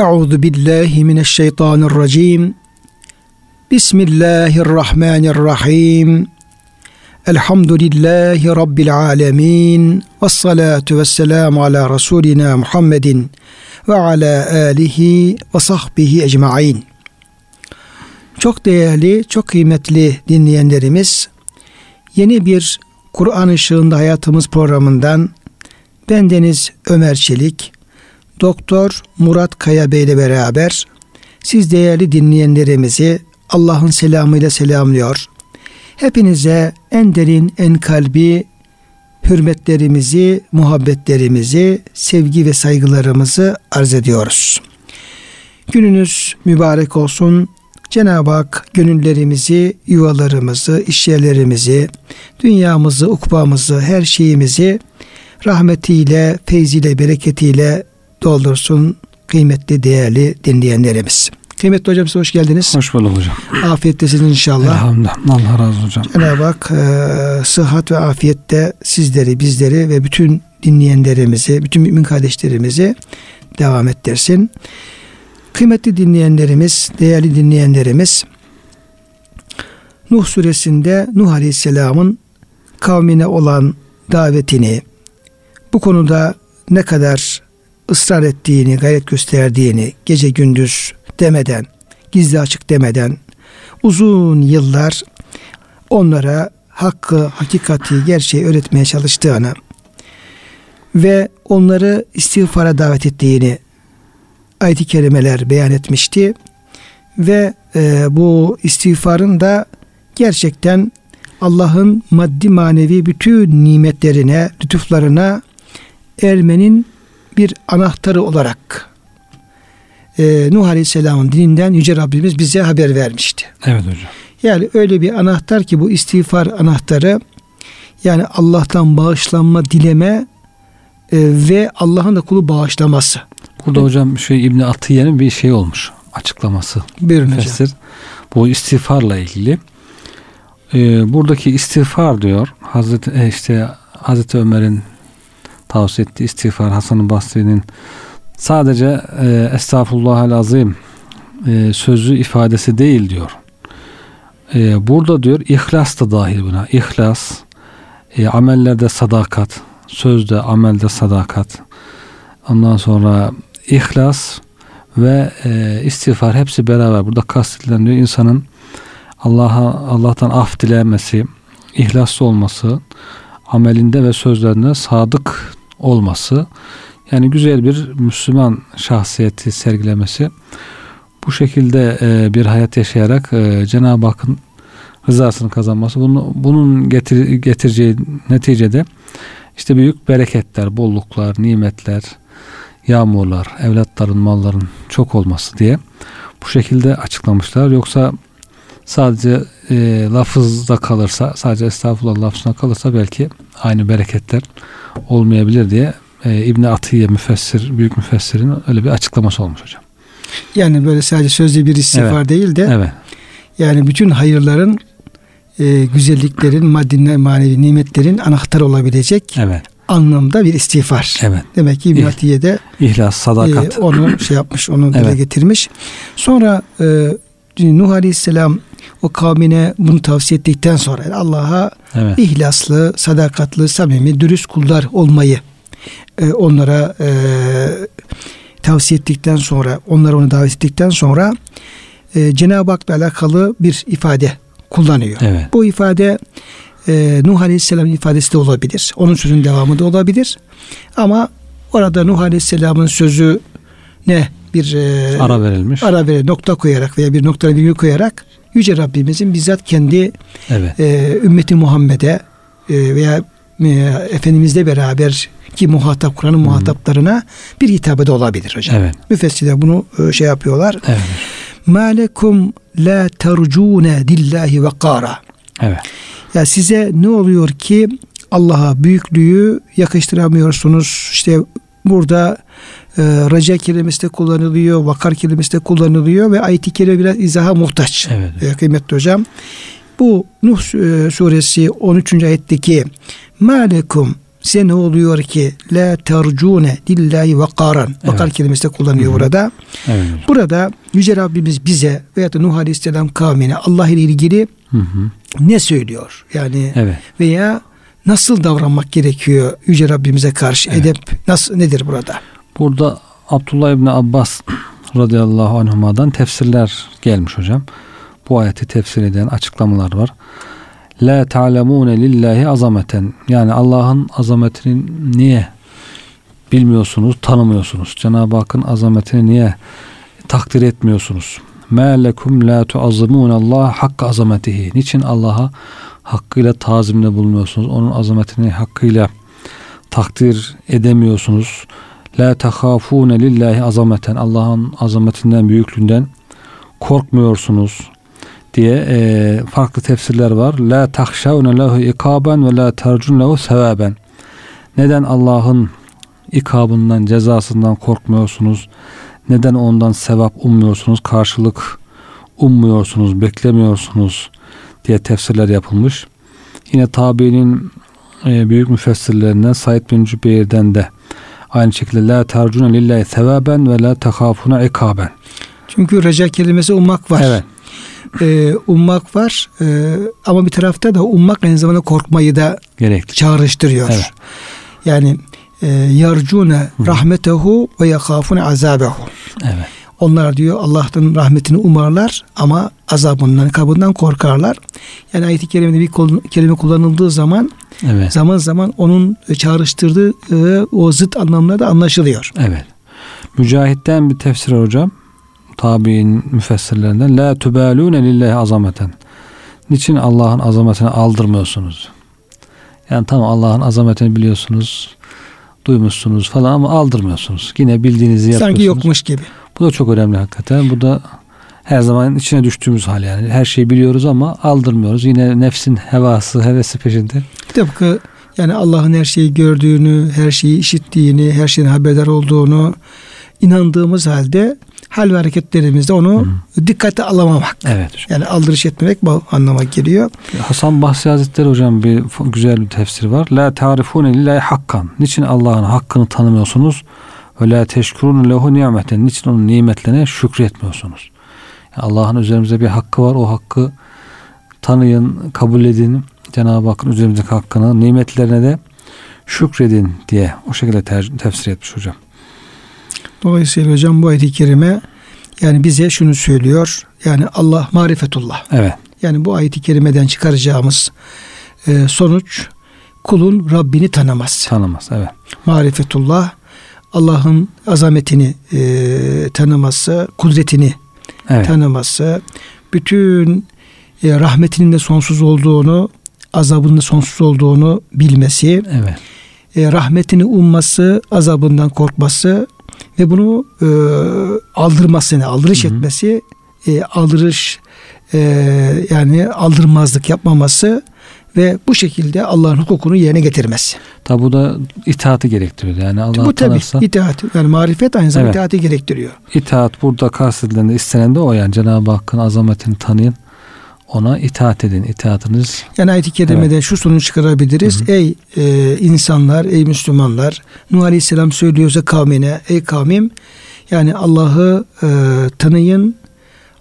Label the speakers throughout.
Speaker 1: Euzu billahi mineşşeytanirracim. Bismillahirrahmanirrahim. Elhamdülillahi Rabbil alemin. Ve salatu ve ala Resulina Muhammedin ve ala alihi ve sahbihi ecmain. Çok değerli, çok kıymetli dinleyenlerimiz, yeni bir Kur'an ışığında hayatımız programından bendeniz Ömer Çelik, Doktor Murat Kaya Bey ile beraber siz değerli dinleyenlerimizi Allah'ın selamıyla selamlıyor. Hepinize en derin, en kalbi hürmetlerimizi, muhabbetlerimizi, sevgi ve saygılarımızı arz ediyoruz. Gününüz mübarek olsun. Cenab-ı Hak gönüllerimizi, yuvalarımızı, işyerlerimizi, dünyamızı, ukbamızı, her şeyimizi rahmetiyle, feyziyle, bereketiyle doldursun kıymetli, değerli dinleyenlerimiz. Kıymetli hocam size hoş geldiniz.
Speaker 2: Hoş bulduk hocam.
Speaker 1: Afiyettesiniz inşallah.
Speaker 2: Elhamdülillah. Allah razı olsun hocam.
Speaker 1: Cenab-ı Hak e, sıhhat ve afiyette sizleri, bizleri ve bütün dinleyenlerimizi, bütün mümin kardeşlerimizi devam ettirsin. Kıymetli dinleyenlerimiz, değerli dinleyenlerimiz Nuh suresinde Nuh Aleyhisselam'ın kavmine olan davetini bu konuda ne kadar ısrar ettiğini, gayret gösterdiğini gece gündüz demeden, gizli açık demeden uzun yıllar onlara hakkı, hakikati, gerçeği öğretmeye çalıştığını ve onları istiğfara davet ettiğini ayet-i kerimeler beyan etmişti. Ve e, bu istiğfarın da gerçekten Allah'ın maddi manevi bütün nimetlerine, lütuflarına ermenin bir anahtarı olarak e, Nuh Aleyhisselam'ın dininden Yüce Rabbimiz bize haber vermişti.
Speaker 2: Evet hocam.
Speaker 1: Yani öyle bir anahtar ki bu istiğfar anahtarı yani Allah'tan bağışlanma dileme e, ve Allah'ın da kulu bağışlaması.
Speaker 2: Burada hocam şey İbni Atiye'nin bir şey olmuş açıklaması.
Speaker 1: Buyurun
Speaker 2: Müfessir.
Speaker 1: hocam.
Speaker 2: Bu istiğfarla ilgili. Ee, buradaki istiğfar diyor Hazreti e, işte Hazreti Ömer'in tavsiye ettiği istiğfar Hasan-ı Basri'nin sadece e, estağfurullahal azim e, sözü ifadesi değil diyor. E, burada diyor ihlas da dahil buna. İhlas, e, amellerde sadakat, sözde amelde sadakat. Ondan sonra ihlas ve e, istiğfar hepsi beraber. Burada kastedilen diyor insanın Allah'a Allah'tan af dilemesi, ihlaslı olması, amelinde ve sözlerinde sadık olması, yani güzel bir Müslüman şahsiyeti sergilemesi, bu şekilde e, bir hayat yaşayarak e, Cenab-ı Hakk'ın rızasını kazanması, bunu, bunun getir, getireceği neticede işte büyük bereketler, bolluklar, nimetler, yağmurlar, evlatların, malların çok olması diye bu şekilde açıklamışlar. Yoksa sadece e, lafızda kalırsa, sadece estağfurullah lafzına kalırsa belki aynı bereketler olmayabilir diye e, İbni Atiye müfessir, büyük müfessirin öyle bir açıklaması olmuş hocam.
Speaker 1: Yani böyle sadece sözlü bir istiğfar
Speaker 2: Evet.
Speaker 1: değil de
Speaker 2: Evet.
Speaker 1: yani bütün hayırların e, güzelliklerin, maddi manevi nimetlerin anahtarı olabilecek
Speaker 2: Evet.
Speaker 1: anlamda bir istiğfar.
Speaker 2: Evet.
Speaker 1: Demek ki İbn
Speaker 2: İh-
Speaker 1: Atiye de
Speaker 2: İhlas, sadakat.
Speaker 1: e, onu şey yapmış, onu dile
Speaker 2: Evet.
Speaker 1: getirmiş. Sonra e, Nuh Aleyhisselam o kavmine bunu tavsiye ettikten sonra Allah'a
Speaker 2: evet.
Speaker 1: ihlaslı, sadakatli, samimi, dürüst kullar olmayı e, onlara e, tavsiye ettikten sonra, onlara onu davet ettikten sonra e, Cenab-ı Hak'la alakalı bir ifade kullanıyor.
Speaker 2: Evet.
Speaker 1: Bu ifade e, Nuh Aleyhisselam'ın ifadesi de olabilir. Onun sözünün devamı da olabilir. Ama orada Nuh Aleyhisselam'ın sözü ne bir e,
Speaker 2: Ara verilmiş.
Speaker 1: ara vere nokta koyarak veya bir nokta virgül koyarak Yüce Rabbimizin bizzat kendi
Speaker 2: Evet.
Speaker 1: e, ümmeti Muhammed'e e, veya e, Efendimizle beraber ki muhatap Kur'an'ın muhataplarına bir hitabı da olabilir hocam.
Speaker 2: Evet.
Speaker 1: Müfessirler bunu e, şey yapıyorlar.
Speaker 2: Evet.
Speaker 1: Malekum la tercune dillahi ve kara.
Speaker 2: Evet.
Speaker 1: Ya size ne oluyor ki Allah'a büyüklüğü yakıştıramıyorsunuz. İşte burada e, raca kelimesi de kullanılıyor, vakar kelimesi de kullanılıyor ve ayet-i kerime biraz izaha muhtaç.
Speaker 2: Evet.
Speaker 1: E, kıymetli hocam. Bu Nuh e, suresi 13. ayetteki malekum size ne oluyor ki la tercune lillahi vakaran. Vakar
Speaker 2: Evet.
Speaker 1: kelimesi de kullanıyor
Speaker 2: Hı hı.
Speaker 1: burada.
Speaker 2: Evet.
Speaker 1: Burada Yüce Rabbimiz bize veya da Nuh Aleyhisselam kavmine Allah ile ilgili
Speaker 2: Hı hı.
Speaker 1: ne söylüyor? Yani
Speaker 2: Evet.
Speaker 1: veya nasıl davranmak gerekiyor Yüce Rabbimize karşı?
Speaker 2: Evet.
Speaker 1: Edep nasıl nedir burada?
Speaker 2: Burada Abdullah İbni Abbas radıyallahu anhuma'dan tefsirler gelmiş hocam. Bu ayeti tefsir eden açıklamalar var. La ta'lemune lillahi azameten. Yani Allah'ın azametini niye bilmiyorsunuz, tanımıyorsunuz? Cenab-ı Hakk'ın azametini niye takdir etmiyorsunuz? Ma lekum la tuazzimun Allah hakka azametihi. Niçin Allah'a hakkıyla tazimde bulunuyorsunuz? Onun azametini hakkıyla takdir edemiyorsunuz. La tehafune lillahi azameten. Allah'ın azametinden, büyüklüğünden korkmuyorsunuz diye e, farklı tefsirler var. La tahşavne lehu ikaben ve la tercun lehu sevaben. Neden Allah'ın ikabından, cezasından korkmuyorsunuz? Neden ondan sevap ummuyorsunuz? Karşılık ummuyorsunuz, beklemiyorsunuz diye tefsirler yapılmış. Yine tabiinin e, büyük müfessirlerinden Said bin Cübeyr'den de aynı şekilde la tercune lillahi sevaben ve la tehafune ikaben.
Speaker 1: Çünkü reca kelimesi ummak var.
Speaker 2: Evet.
Speaker 1: Ee, ummak var Ee, ama bir tarafta da ummak aynı zamanda korkmayı da
Speaker 2: Gerekli.
Speaker 1: çağrıştırıyor.
Speaker 2: Evet.
Speaker 1: Yani e, yarcune rahmetehu ve yakafune azabehu.
Speaker 2: Evet.
Speaker 1: Onlar diyor Allah'tan rahmetini umarlar ama azabından, kabından korkarlar. Yani ayet-i kerimede bir kelime kullanıldığı zaman
Speaker 2: Evet.
Speaker 1: zaman zaman onun çağrıştırdığı e, o zıt anlamları da anlaşılıyor.
Speaker 2: Evet. Mücahit'ten bir tefsir hocam. Tabi'in müfessirlerinden. La tübelûne lillahi azameten. Niçin Allah'ın azametini aldırmıyorsunuz? Yani tamam Allah'ın azametini biliyorsunuz, duymuşsunuz falan ama aldırmıyorsunuz. Yine bildiğinizi yapıyorsunuz.
Speaker 1: Sanki yokmuş gibi.
Speaker 2: Bu da çok önemli hakikaten. Bu da her zaman içine düştüğümüz hal yani. Her şeyi biliyoruz ama aldırmıyoruz. Yine nefsin hevası, hevesi peşinde.
Speaker 1: Tıpkı yani Allah'ın her şeyi gördüğünü, her şeyi işittiğini, her şeyin haberdar olduğunu inandığımız halde hal ve hareketlerimizde onu dikkate alamamak.
Speaker 2: Evet hocam.
Speaker 1: Yani aldırış etmemek bu anlama geliyor.
Speaker 2: Hasan Bahsi Hazretleri hocam bir güzel bir tefsir var. La tarifune lillahi hakkan. Niçin Allah'ın hakkını tanımıyorsunuz? Ve la teşkurun lehu nimeten. Niçin onun nimetlerine şükretmiyorsunuz? Allah'ın üzerimize bir hakkı var. O hakkı tanıyın, kabul edin. Cenab-ı Hakk'ın üzerimizdeki hakkını, nimetlerine de şükredin diye o şekilde ter- tefsir etmiş hocam.
Speaker 1: Dolayısıyla hocam bu ayet-i kerime yani bize şunu söylüyor. Yani Allah marifetullah.
Speaker 2: Evet.
Speaker 1: Yani bu ayet-i kerimeden çıkaracağımız e, sonuç kulun Rabbini tanıması.
Speaker 2: Tanımaz. Evet.
Speaker 1: Marifetullah Allah'ın azametini e, tanıması, kudretini
Speaker 2: Evet.
Speaker 1: tanıması, bütün e, rahmetinin de sonsuz olduğunu, azabının da sonsuz olduğunu bilmesi,
Speaker 2: Evet.
Speaker 1: e, rahmetini umması, azabından korkması ve bunu e, aldırmasını, aldırış
Speaker 2: Hı hı.
Speaker 1: etmesi, e, aldırış e, yani aldırmazlık yapmaması ve bu şekilde Allah'ın hukukunu yerine getirmesi.
Speaker 2: Tabi bu da itaati gerektiriyor. Yani Allah
Speaker 1: bu tabi itaat yani marifet aynı zamanda
Speaker 2: Evet.
Speaker 1: itaati gerektiriyor.
Speaker 2: itaat burada kastedilen de istenen de o yani Cenab-ı Hakk'ın azametini tanıyın. Ona itaat edin. İtaatınız
Speaker 1: Yani ayet-i kerimede şu sonuç çıkarabiliriz. Ey e, insanlar, ey Müslümanlar, Nuh Aleyhisselam söylüyorsa kavmine, ey kavmim yani Allah'ı e, tanıyın,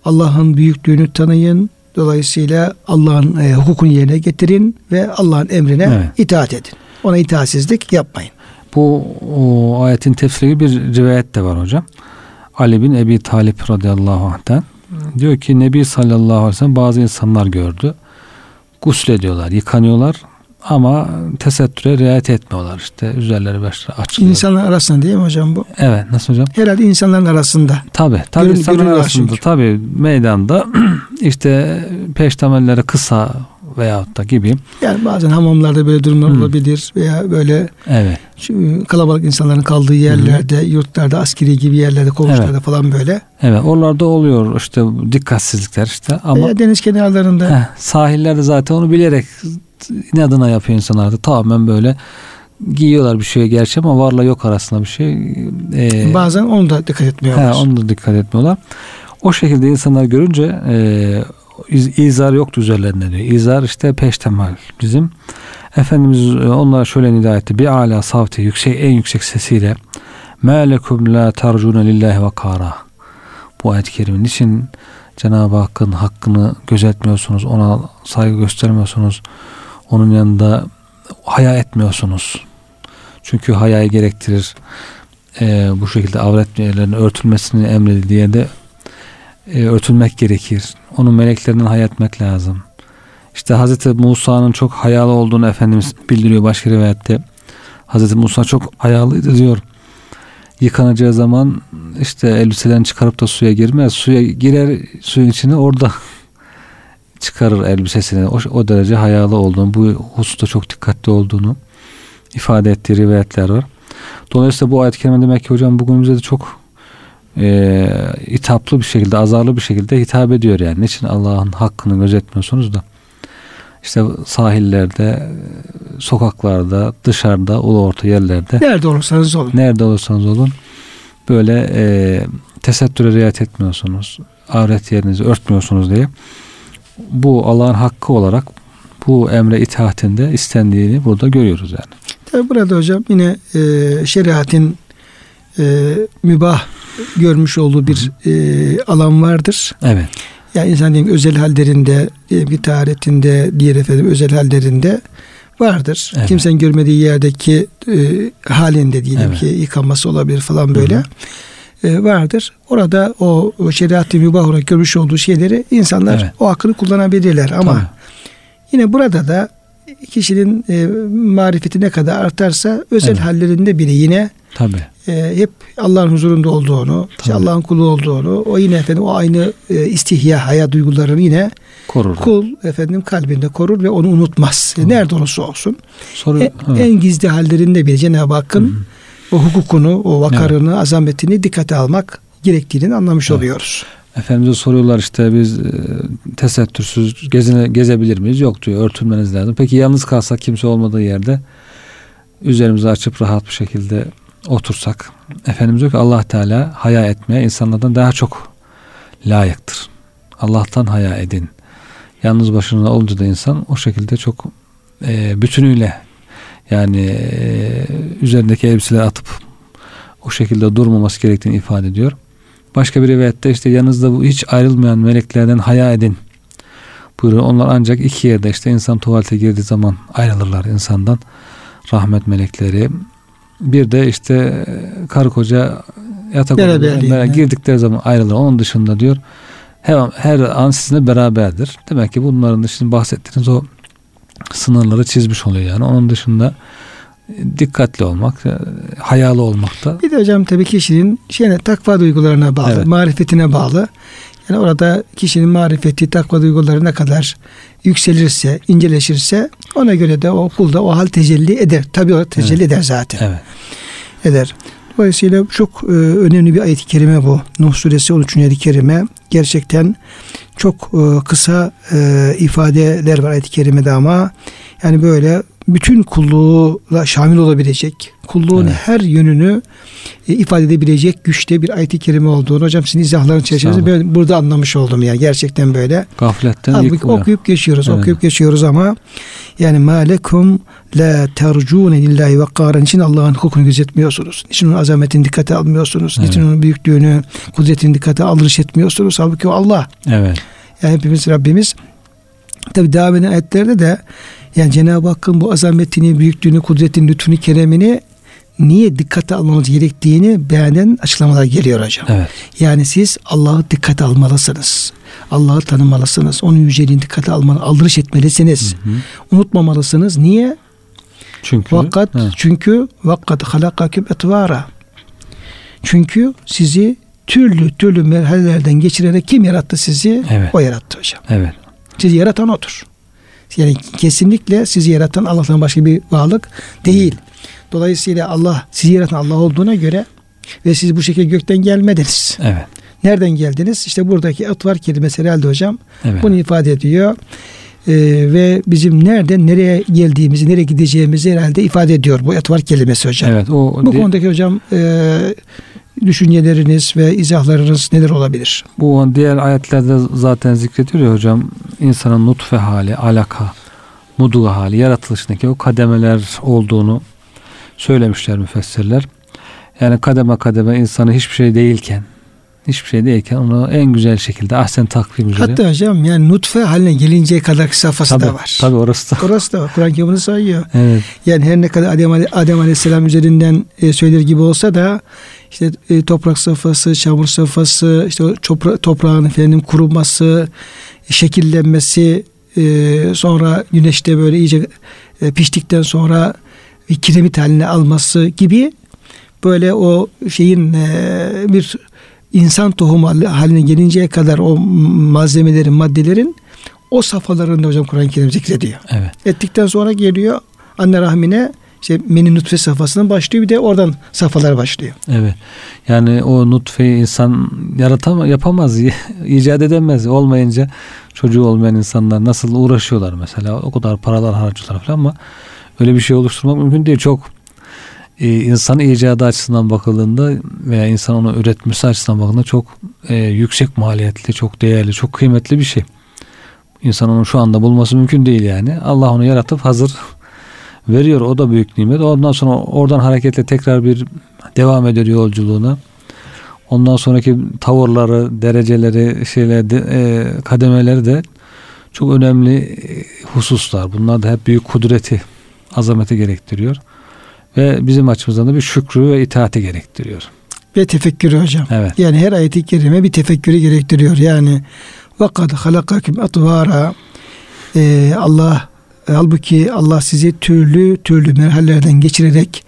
Speaker 1: Allah'ın büyüklüğünü tanıyın. Dolayısıyla Allah'ın e, hukukunu yerine getirin ve Allah'ın emrine
Speaker 2: Evet.
Speaker 1: itaat edin. Ona itaatsizlik yapmayın.
Speaker 2: bu o ayetin tefsiri bir rivayet de var hocam. Ali bin Ebi Talip radıyallahu anh'ten diyor ki Nebi sallallahu aleyhi ve sellem bazı insanlar gördü. Guslediyorlar, yıkanıyorlar ama tesettüre riayet etmiyorlar işte üzerleri başları açılıyor.
Speaker 1: İnsanlar arasında değil mi hocam bu?
Speaker 2: Evet nasıl hocam?
Speaker 1: Herhalde insanların arasında.
Speaker 2: Tabi tabi
Speaker 1: Görün-
Speaker 2: insanlar
Speaker 1: görünüyor
Speaker 2: arasında tabi meydanda işte peştemalleri kısa veyahut da gibi
Speaker 1: Yani bazen hamamlarda böyle durumlar
Speaker 2: Hı.
Speaker 1: olabilir veya böyle
Speaker 2: evet
Speaker 1: kalabalık insanların kaldığı yerlerde, yurtlarda, askeri gibi yerlerde, kovuşlarda
Speaker 2: Evet.
Speaker 1: falan böyle.
Speaker 2: evet oralarda oluyor işte dikkatsizlikler işte ama
Speaker 1: Veya deniz kenarlarında
Speaker 2: Heh, sahillerde zaten onu bilerek inadına yapıyor insanlar da tamamen böyle giyiyorlar bir şey gerçi ama varla yok arasında bir şey. Ee,
Speaker 1: bazen onu da dikkat etmiyorlar.
Speaker 2: he, onu da dikkat etmiyorlar. O şekilde insanlar görünce e, iz, izar yoktu üzerlerinde diyor. İzar işte peştemal bizim. Efendimiz e, onlara şöyle nida etti. Bir ala savti yüksek en yüksek sesiyle Ma la tarcuna lillahi ve kara. Bu ayet-i kerimin için Cenab-ı Hakk'ın hakkını gözetmiyorsunuz, ona saygı göstermiyorsunuz, onun yanında haya etmiyorsunuz. Çünkü hayayı gerektirir. Ee, bu şekilde avret örtülmesini emredildiği de e, örtülmek gerekir. Onun meleklerinden haya etmek lazım. İşte Hz. Musa'nın çok hayalı olduğunu Efendimiz bildiriyor başka rivayette. Hz. Musa çok hayalıydı diyor. Yıkanacağı zaman işte elbiselerini çıkarıp da suya girmez. Suya girer suyun içine orada çıkarır elbisesini. O, o derece hayalı olduğunu, bu hususta çok dikkatli olduğunu ifade ettiği rivayetler var. Dolayısıyla bu ayet-i kerime demek ki hocam bugünümüzde de çok e, hitaplı bir şekilde, azarlı bir şekilde hitap ediyor yani. Niçin Allah'ın hakkını gözetmiyorsunuz da işte sahillerde, sokaklarda, dışarıda, ulu orta yerlerde
Speaker 1: nerede olursanız olun.
Speaker 2: Nerede olursanız olun böyle e, tesettüre riayet etmiyorsunuz. Avret yerinizi örtmüyorsunuz diye. Bu Allah'ın hakkı olarak bu emre itaatinde istendiğini burada görüyoruz yani.
Speaker 1: Tabi burada hocam yine e, şeriatin e, mübah görmüş olduğu bir e, alan vardır.
Speaker 2: Evet.
Speaker 1: Yani insan diyelim özel hallerinde, diyelim ki taharetinde, diğer efendim özel hallerinde vardır. Evet. Kimsenin görmediği yerdeki e, halinde diyelim evet. ki yıkanması olabilir falan böyle. E, vardır. Orada o, o şeriat-ı mübah olarak görmüş olduğu şeyleri insanlar evet. o hakkını kullanabilirler ama Tabii. yine burada da kişinin e, marifeti ne kadar artarsa özel evet. hallerinde bile yine
Speaker 2: Tabii.
Speaker 1: E, hep Allah'ın huzurunda olduğunu, işte Allah'ın kulu olduğunu, o yine efendim o aynı e, istihya, haya duygularını yine
Speaker 2: korur.
Speaker 1: Kul efendim kalbinde korur ve onu unutmaz. Hı. Nerede olursa olsun.
Speaker 2: Soru,
Speaker 1: en, evet. en gizli hallerinde bile Cenab-ı Hakk'ın Hı. o hukukunu, o vakarını, evet. azametini dikkate almak gerektiğini anlamış evet. oluyoruz.
Speaker 2: Efendimiz'e soruyorlar işte biz e, tesettürsüz gezine, gezebilir miyiz? Yok diyor örtülmeniz lazım. Peki yalnız kalsak kimse olmadığı yerde üzerimizi açıp rahat bir şekilde otursak Efendimiz diyor ki Allah Teala haya etmeye insanlardan daha çok layıktır. Allah'tan haya edin. Yalnız başına olunca da insan o şekilde çok e, bütünüyle yani e, üzerindeki elbiseleri atıp o şekilde durmaması gerektiğini ifade ediyor. Başka bir rivayette işte yanınızda bu hiç ayrılmayan meleklerden haya edin buyuruyor. Onlar ancak iki yerde işte insan tuvalete girdiği zaman ayrılırlar insandan. Rahmet melekleri. Bir de işte karı koca yatak odasına girdikleri zaman ayrılır. Onun dışında diyor her, her an sizinle beraberdir. Demek ki bunların dışında bahsettiğiniz o sınırları çizmiş oluyor yani. Onun dışında dikkatli olmak, e, hayalı olmak da.
Speaker 1: Bir de hocam tabii kişinin şeyine, takva duygularına bağlı, evet. marifetine bağlı. Yani orada kişinin marifeti, takva duyguları ne kadar yükselirse, inceleşirse ona göre de o kulda o hal tecelli eder. Tabii o tecelli evet. eder zaten.
Speaker 2: Evet.
Speaker 1: Eder. Dolayısıyla çok e, önemli bir ayet-i kerime bu. Nuh suresi 13. ayet-i kerime. Gerçekten çok e, kısa e, ifadeler var ayet-i kerimede ama yani böyle bütün kulluğuyla şamil olabilecek, kulluğun evet. her yönünü e, ifade edebilecek güçte bir ayet-i kerime olduğunu hocam sizin izahların çerçevesinde ben burada anlamış oldum ya gerçekten böyle.
Speaker 2: Gafletten
Speaker 1: Halbuki okuyup geçiyoruz, evet. okuyup geçiyoruz ama yani malekum la tercune lillahi ve karen için Allah'ın hukukunu gözetmiyorsunuz. Niçin onun azametini dikkate almıyorsunuz? Evet. Niçin onun büyüklüğünü, kudretini dikkate alırış etmiyorsunuz? Halbuki o Allah.
Speaker 2: Evet.
Speaker 1: Yani hepimiz Rabbimiz Tabi devam eden ayetlerde de yani Cenab-ı Hakk'ın bu azametini, büyüklüğünü, kudretini, lütfunu, keremini niye dikkate almanız gerektiğini beğenen açıklamalar geliyor hocam.
Speaker 2: Evet.
Speaker 1: Yani siz Allah'ı dikkate almalısınız. Allah'ı tanımalısınız. Onun yüceliğini dikkate almalı, aldırış etmelisiniz. Hı hı. Unutmamalısınız. Niye?
Speaker 2: Çünkü
Speaker 1: vakat he. çünkü vakat halakakum etvara. Çünkü sizi türlü türlü merhalelerden geçirerek kim yarattı sizi?
Speaker 2: Evet.
Speaker 1: O yarattı hocam.
Speaker 2: Evet.
Speaker 1: Sizi yaratan odur. Yani kesinlikle sizi yaratan Allah'tan başka bir varlık değil. Dolayısıyla Allah sizi yaratan Allah olduğuna göre ve siz bu şekilde gökten gelmediniz.
Speaker 2: Evet.
Speaker 1: Nereden geldiniz? İşte buradaki atvar kelimesi herhalde hocam
Speaker 2: evet.
Speaker 1: bunu ifade ediyor. Ee, ve bizim nereden nereye geldiğimizi, nereye gideceğimizi herhalde ifade ediyor bu atvar kelimesi hocam.
Speaker 2: Evet. O,
Speaker 1: bu konudaki hocam e, düşünceleriniz ve izahlarınız neler olabilir?
Speaker 2: Bu diğer ayetlerde zaten zikrediyor ya hocam insanın nutfe hali, alaka muduga hali, yaratılışındaki o kademeler olduğunu söylemişler müfessirler. Yani kademe kademe insanı hiçbir şey değilken hiçbir şey değilken onu en güzel şekilde ahsen takvim üzere.
Speaker 1: Hatta hocam yani nutfe haline gelinceye kadar safhası
Speaker 2: tabii,
Speaker 1: da var.
Speaker 2: Tabi orası da.
Speaker 1: Orası da var. Kur'an bunu sayıyor.
Speaker 2: Evet.
Speaker 1: Yani her ne kadar Adem, Adem Aleyhisselam üzerinden e, söyler gibi olsa da işte e, toprak safhası, çamur safhası, işte topra, toprağın efendim kuruması, şekillenmesi, e, sonra güneşte böyle iyice e, piştikten sonra bir kiremit haline alması gibi böyle o şeyin e, bir insan tohumu haline gelinceye kadar o malzemelerin, maddelerin o safhalarında hocam Kur'an-ı Kerim zikrediyor.
Speaker 2: Evet.
Speaker 1: Ettikten sonra geliyor anne rahmine işte meni nutfe safhasından başlıyor bir de oradan safhalar başlıyor.
Speaker 2: Evet. Yani o nutfeyi insan yaratamaz, yapamaz, icat edemez. Olmayınca çocuğu olmayan insanlar nasıl uğraşıyorlar mesela. O kadar paralar harcıyorlar falan ama öyle bir şey oluşturmak mümkün değil. Çok e, insan icadı açısından bakıldığında veya insan onu üretmesi açısından bakıldığında çok e, yüksek maliyetli, çok değerli, çok kıymetli bir şey. İnsan onu şu anda bulması mümkün değil yani. Allah onu yaratıp hazır veriyor. O da büyük nimet. Ondan sonra oradan hareketle tekrar bir devam ediyor yolculuğuna. Ondan sonraki tavırları, dereceleri, şeyler, de, e, kademeleri de çok önemli e, hususlar. Bunlar da hep büyük kudreti, azameti gerektiriyor. Ve bizim açımızdan da bir şükrü ve itaati gerektiriyor.
Speaker 1: Ve tefekkürü hocam.
Speaker 2: Evet.
Speaker 1: Yani her ayeti kerime bir tefekkürü gerektiriyor. Yani vakad halakakim atvara ee, Allah e, halbuki Allah sizi türlü türlü merhalelerden geçirerek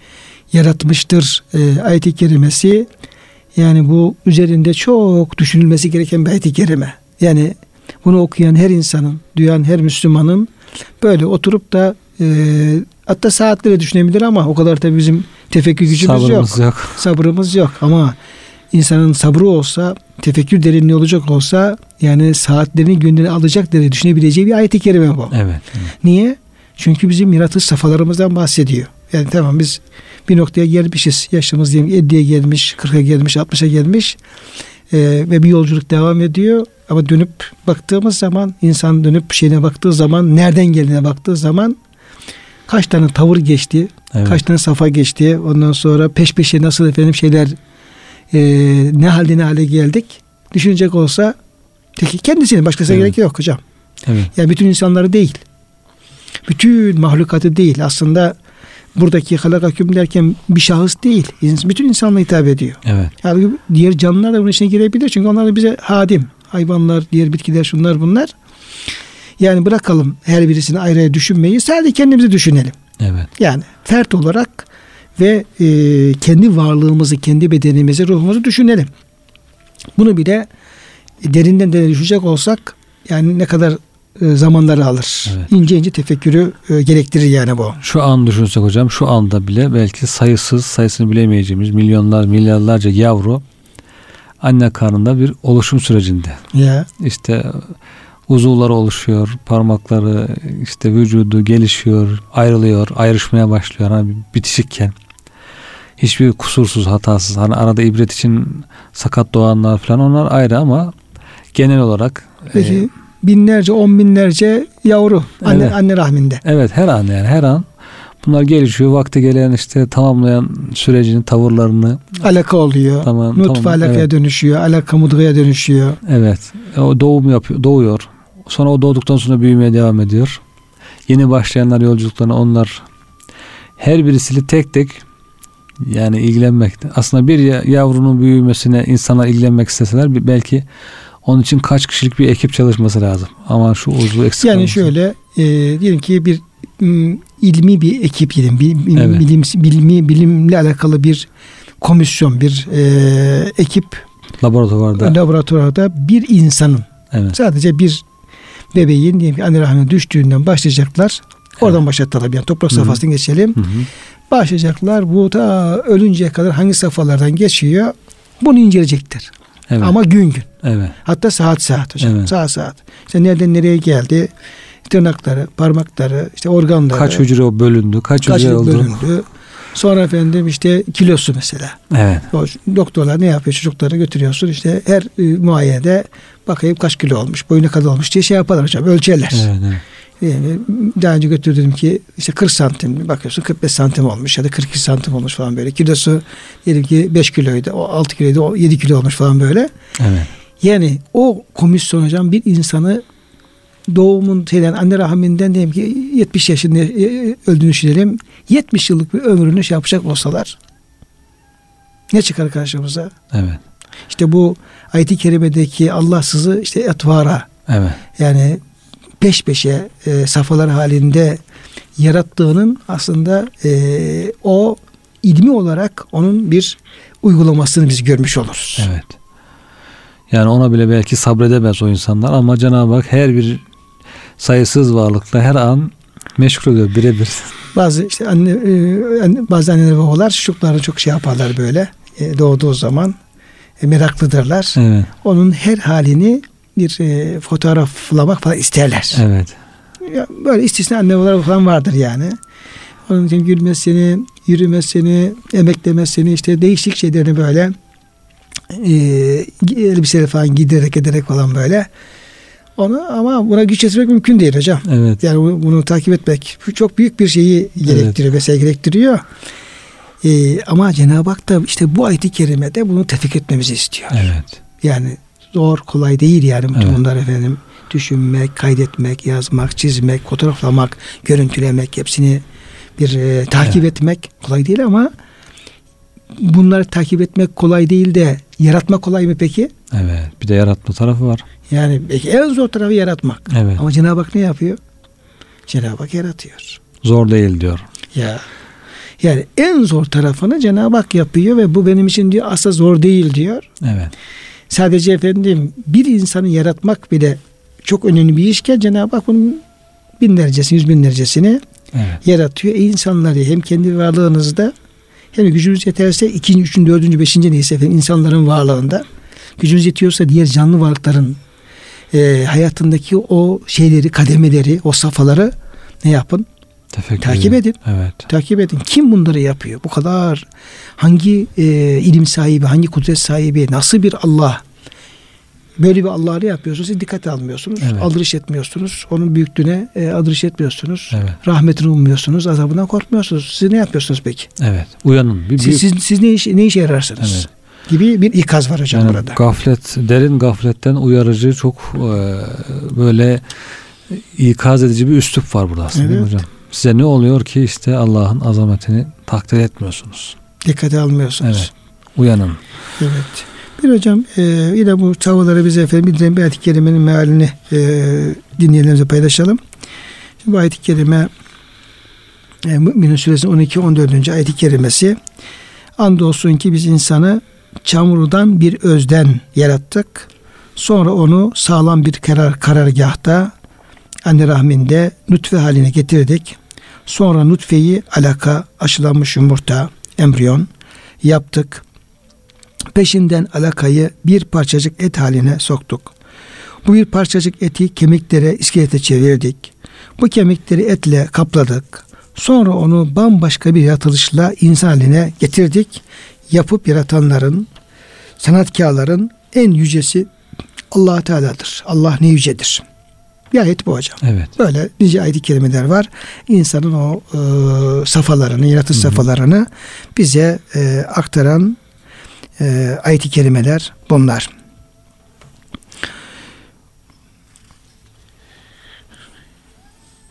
Speaker 1: yaratmıştır ee, ayeti kerimesi yani bu üzerinde çok düşünülmesi gereken bir ayet-i kerime. Yani bunu okuyan her insanın, duyan her Müslümanın böyle oturup da e, hatta saatleri düşünebilir ama o kadar da bizim tefekkür gücümüz
Speaker 2: Sabrımız yok. yok.
Speaker 1: Sabrımız yok ama insanın sabrı olsa, tefekkür derinliği olacak olsa yani saatlerini günlerini alacak diye düşünebileceği bir ayet-i kerime bu.
Speaker 2: Evet, evet.
Speaker 1: Niye? Çünkü bizim yaratılış safhalarımızdan bahsediyor. Yani tamam biz bir noktaya gelmişiz. Yaşımız diyelim 50'ye gelmiş, 40'a gelmiş, 60'a gelmiş. Ee, ve bir yolculuk devam ediyor. Ama dönüp baktığımız zaman, insan dönüp şeyine baktığı zaman, nereden geldiğine baktığı zaman kaç tane tavır geçti, evet. kaç tane safa geçti. Ondan sonra peş peşe nasıl efendim şeyler e, ne halde ne hale geldik. Düşünecek olsa Peki kendisine başkasına evet. gerek yok hocam. Evet. Yani bütün insanları değil. Bütün mahlukatı değil. Aslında buradaki halakaküm derken bir şahıs değil. Bütün insanla hitap ediyor.
Speaker 2: Evet.
Speaker 1: Yani diğer canlılar da bunun içine girebilir. Çünkü onlar da bize hadim. Hayvanlar, diğer bitkiler, şunlar bunlar. Yani bırakalım her birisini ayrıya düşünmeyi. Sadece kendimizi düşünelim.
Speaker 2: Evet.
Speaker 1: Yani fert olarak ve e, kendi varlığımızı, kendi bedenimizi, ruhumuzu düşünelim. Bunu bile derinden derine düşecek olsak yani ne kadar e, zamanları alır. Evet. İnce ince tefekkürü e, gerektirir yani bu.
Speaker 2: Şu an düşünsek hocam şu anda bile belki sayısız sayısını bilemeyeceğimiz milyonlar milyarlarca yavru anne karnında bir oluşum sürecinde.
Speaker 1: Ya.
Speaker 2: İşte uzuvları oluşuyor, parmakları işte vücudu gelişiyor, ayrılıyor, ayrışmaya başlıyor hani bitişikken. Hiçbir kusursuz, hatasız. Hani arada ibret için sakat doğanlar falan onlar ayrı ama genel olarak
Speaker 1: Peki e, binlerce, on binlerce yavru anne,
Speaker 2: evet.
Speaker 1: anne rahminde.
Speaker 2: Evet her an yani her an bunlar gelişiyor. Vakti gelen işte tamamlayan sürecini, tavırlarını
Speaker 1: alaka oluyor. Tamam, Nutfe tamam, alakaya evet. dönüşüyor. Alaka mudgaya dönüşüyor.
Speaker 2: Evet. O doğum yapıyor, doğuyor. Sonra o doğduktan sonra büyümeye devam ediyor. Yeni başlayanlar yolculuklarına onlar her birisiyle tek tek yani ilgilenmekte. Aslında bir yavrunun büyümesine insanlar ilgilenmek isteseler belki onun için kaç kişilik bir ekip çalışması lazım. Ama şu uzvu eksik
Speaker 1: Yani olmasın. şöyle e, diyelim ki bir ilmi bir ekip diyelim. Bir, evet. bilim, bilimi, bilimle alakalı bir komisyon, bir e, ekip
Speaker 2: laboratuvarda
Speaker 1: laboratuvarda bir insanın evet. sadece bir bebeğin diyelim ki anne rahmine düştüğünden başlayacaklar. Oradan evet. başlatalım yani toprak safhasını geçelim. Hı-hı. Başlayacaklar bu da ölünceye kadar hangi safhalardan geçiyor bunu inceleyecektir. Evet. Ama gün gün.
Speaker 2: Evet.
Speaker 1: Hatta saat saat hocam. Evet. Saat saat. İşte nereden nereye geldi? Tırnakları, parmakları, işte organları.
Speaker 2: Kaç hücre o bölündü? Kaç, kaç hücre oldu? bölündü?
Speaker 1: Sonra efendim işte kilosu mesela.
Speaker 2: Evet. O
Speaker 1: doktorlar ne yapıyor? Çocukları götürüyorsun işte her e, muayenede bakayım kaç kilo olmuş, boyu ne kadar olmuş diye şey yaparlar hocam. Ölçerler.
Speaker 2: Evet, evet.
Speaker 1: Yani daha önce götürdüm ki işte 40 santim bakıyorsun 45 santim olmuş ya da 42 santim olmuş falan böyle. Kilosu diyelim ki 5 kiloydu, o 6 kiloydu, o 7 kilo olmuş falan böyle.
Speaker 2: Evet.
Speaker 1: Yani o komisyon hocam bir insanı doğumun şeyden anne rahminden diyelim ki 70 yaşında e, öldüğünü düşünelim. 70 yıllık bir ömrünü şey yapacak olsalar ne çıkar karşımıza?
Speaker 2: Evet.
Speaker 1: İşte bu ayet-i kerimedeki Allahsızı işte etvara
Speaker 2: Evet.
Speaker 1: yani peş peşe e, safhalar halinde yarattığının aslında e, o ilmi olarak onun bir uygulamasını biz görmüş oluruz.
Speaker 2: Evet. Yani ona bile belki sabredemez o insanlar ama Cenab-ı Hak her bir sayısız varlıkla her an meşgul ediyor birebir.
Speaker 1: Bazı işte anne, e, bazı anneler ve babalar çocuklarını çok şey yaparlar böyle e, doğduğu zaman e, meraklıdırlar.
Speaker 2: Evet.
Speaker 1: Onun her halini bir e, fotoğraflamak falan isterler.
Speaker 2: Evet.
Speaker 1: Ya böyle istisna anne babalar falan vardır yani. Onun için gülmesini, yürümesini, emeklemesini işte değişik şeylerini böyle e, elbiseleri falan giderek ederek falan böyle. Onu ama buna güç yetmek mümkün değil hocam.
Speaker 2: Evet.
Speaker 1: Yani bunu, takip etmek çok büyük bir şeyi gerektiriyor, mesele gerektiriyor. Ee, ama Cenab-ı Hak da işte bu ayet-i kerimede bunu tefik etmemizi istiyor.
Speaker 2: Evet.
Speaker 1: Yani zor, kolay değil yani bütün
Speaker 2: Evet.
Speaker 1: bunlar efendim. Düşünmek, kaydetmek, yazmak, çizmek, fotoğraflamak, görüntülemek hepsini bir e, takip
Speaker 2: Evet.
Speaker 1: etmek kolay değil ama bunları takip etmek kolay değil de yaratmak kolay mı peki?
Speaker 2: Evet. Bir de yaratma tarafı var.
Speaker 1: Yani en zor tarafı yaratmak.
Speaker 2: Evet.
Speaker 1: Ama Cenab-ı Hak ne yapıyor? Cenab-ı Hak yaratıyor.
Speaker 2: Zor değil diyor.
Speaker 1: Ya yani en zor tarafını Cenab-ı Hak yapıyor ve bu benim için diyor asla zor değil diyor.
Speaker 2: Evet.
Speaker 1: Sadece efendim bir insanı yaratmak bile çok önemli bir işken Cenab-ı Hak bunun binlercesini, yüz binlercesini
Speaker 2: Evet.
Speaker 1: yaratıyor. E insanları hem kendi varlığınızda hem de gücünüz yeterse ikinci, üçüncü, dördüncü, beşinci neyse efendim insanların varlığında gücünüz yetiyorsa diğer canlı varlıkların e, hayatındaki o şeyleri, kademeleri, o safhaları ne yapın?
Speaker 2: Tefekkür
Speaker 1: Takip edin.
Speaker 2: Evet.
Speaker 1: Takip edin. Kim bunları yapıyor? Bu kadar hangi e, ilim sahibi, hangi kudret sahibi, nasıl bir Allah? Böyle bir Allah'ı yapıyorsunuz. Siz dikkate almıyorsunuz.
Speaker 2: Evet.
Speaker 1: Aldırış etmiyorsunuz. Onun büyüklüğüne e, aldırış etmiyorsunuz.
Speaker 2: Evet.
Speaker 1: Rahmetini ummuyorsunuz. Azabından korkmuyorsunuz. Siz ne yapıyorsunuz peki?
Speaker 2: Evet. Uyanın. Bir
Speaker 1: Siz,
Speaker 2: büyük
Speaker 1: siz, siz ne, iş, ne işe yararsınız?
Speaker 2: Evet.
Speaker 1: Gibi bir ikaz var hocam
Speaker 2: yani
Speaker 1: burada.
Speaker 2: gaflet, derin gafletten uyarıcı çok e, böyle ikaz edici bir üslup var burada aslında değil mi
Speaker 1: Evet.
Speaker 2: hocam? Size ne oluyor ki işte Allah'ın azametini takdir etmiyorsunuz.
Speaker 1: Dikkate almıyorsunuz.
Speaker 2: Evet. Uyanın.
Speaker 1: Evet. Bir hocam e, yine bu tavırları bize efendim bildiren bir ayet-i kerimenin mealini e, dinleyenlerimize paylaşalım. Şimdi bu ayet-i kerime e, Mü'minin suresinin 12-14. ayet-i kerimesi andolsun ki biz insanı çamurdan bir özden yarattık. Sonra onu sağlam bir karar karargahta anne rahminde nutfe haline getirdik. Sonra nutfeyi alaka, aşılanmış yumurta, embriyon yaptık. Peşinden alakayı bir parçacık et haline soktuk. Bu bir parçacık eti kemiklere, iskelete çevirdik. Bu kemikleri etle kapladık. Sonra onu bambaşka bir yaratılışla insan haline getirdik. Yapıp yaratanların, sanatkarların en yücesi allah Teala'dır. Allah ne yücedir. Bir ayet bu hocam.
Speaker 2: Evet.
Speaker 1: Böyle nice ayet-i kerimeler var. İnsanın o e, safhalarını, yaratış safhalarını bize e, aktaran e, ayet-i kerimeler bunlar.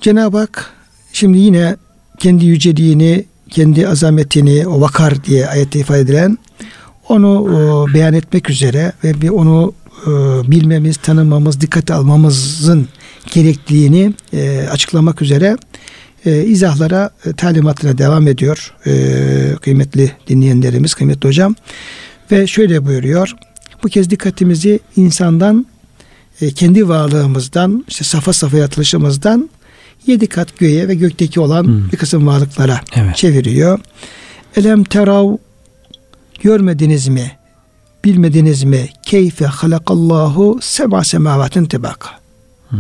Speaker 1: Cenab-ı Hak şimdi yine kendi yüceliğini, kendi azametini, o vakar diye ayette ifade edilen onu e, beyan etmek üzere ve bir onu e, bilmemiz, tanımamız, dikkate almamızın gerekliliğini e, açıklamak üzere e, izahlara, e, talimatına devam ediyor e, kıymetli dinleyenlerimiz, kıymetli hocam. Ve şöyle buyuruyor. Bu kez dikkatimizi insandan, e, kendi varlığımızdan, işte safa safa yaratılışımızdan yedi kat göğe ve gökteki olan
Speaker 2: Hmm.
Speaker 1: bir kısım varlıklara
Speaker 2: Evet.
Speaker 1: çeviriyor. Elem terav görmediniz mi? Bilmediniz mi? Keyfe halakallahu seba semavatin tebaka.
Speaker 2: Hmm.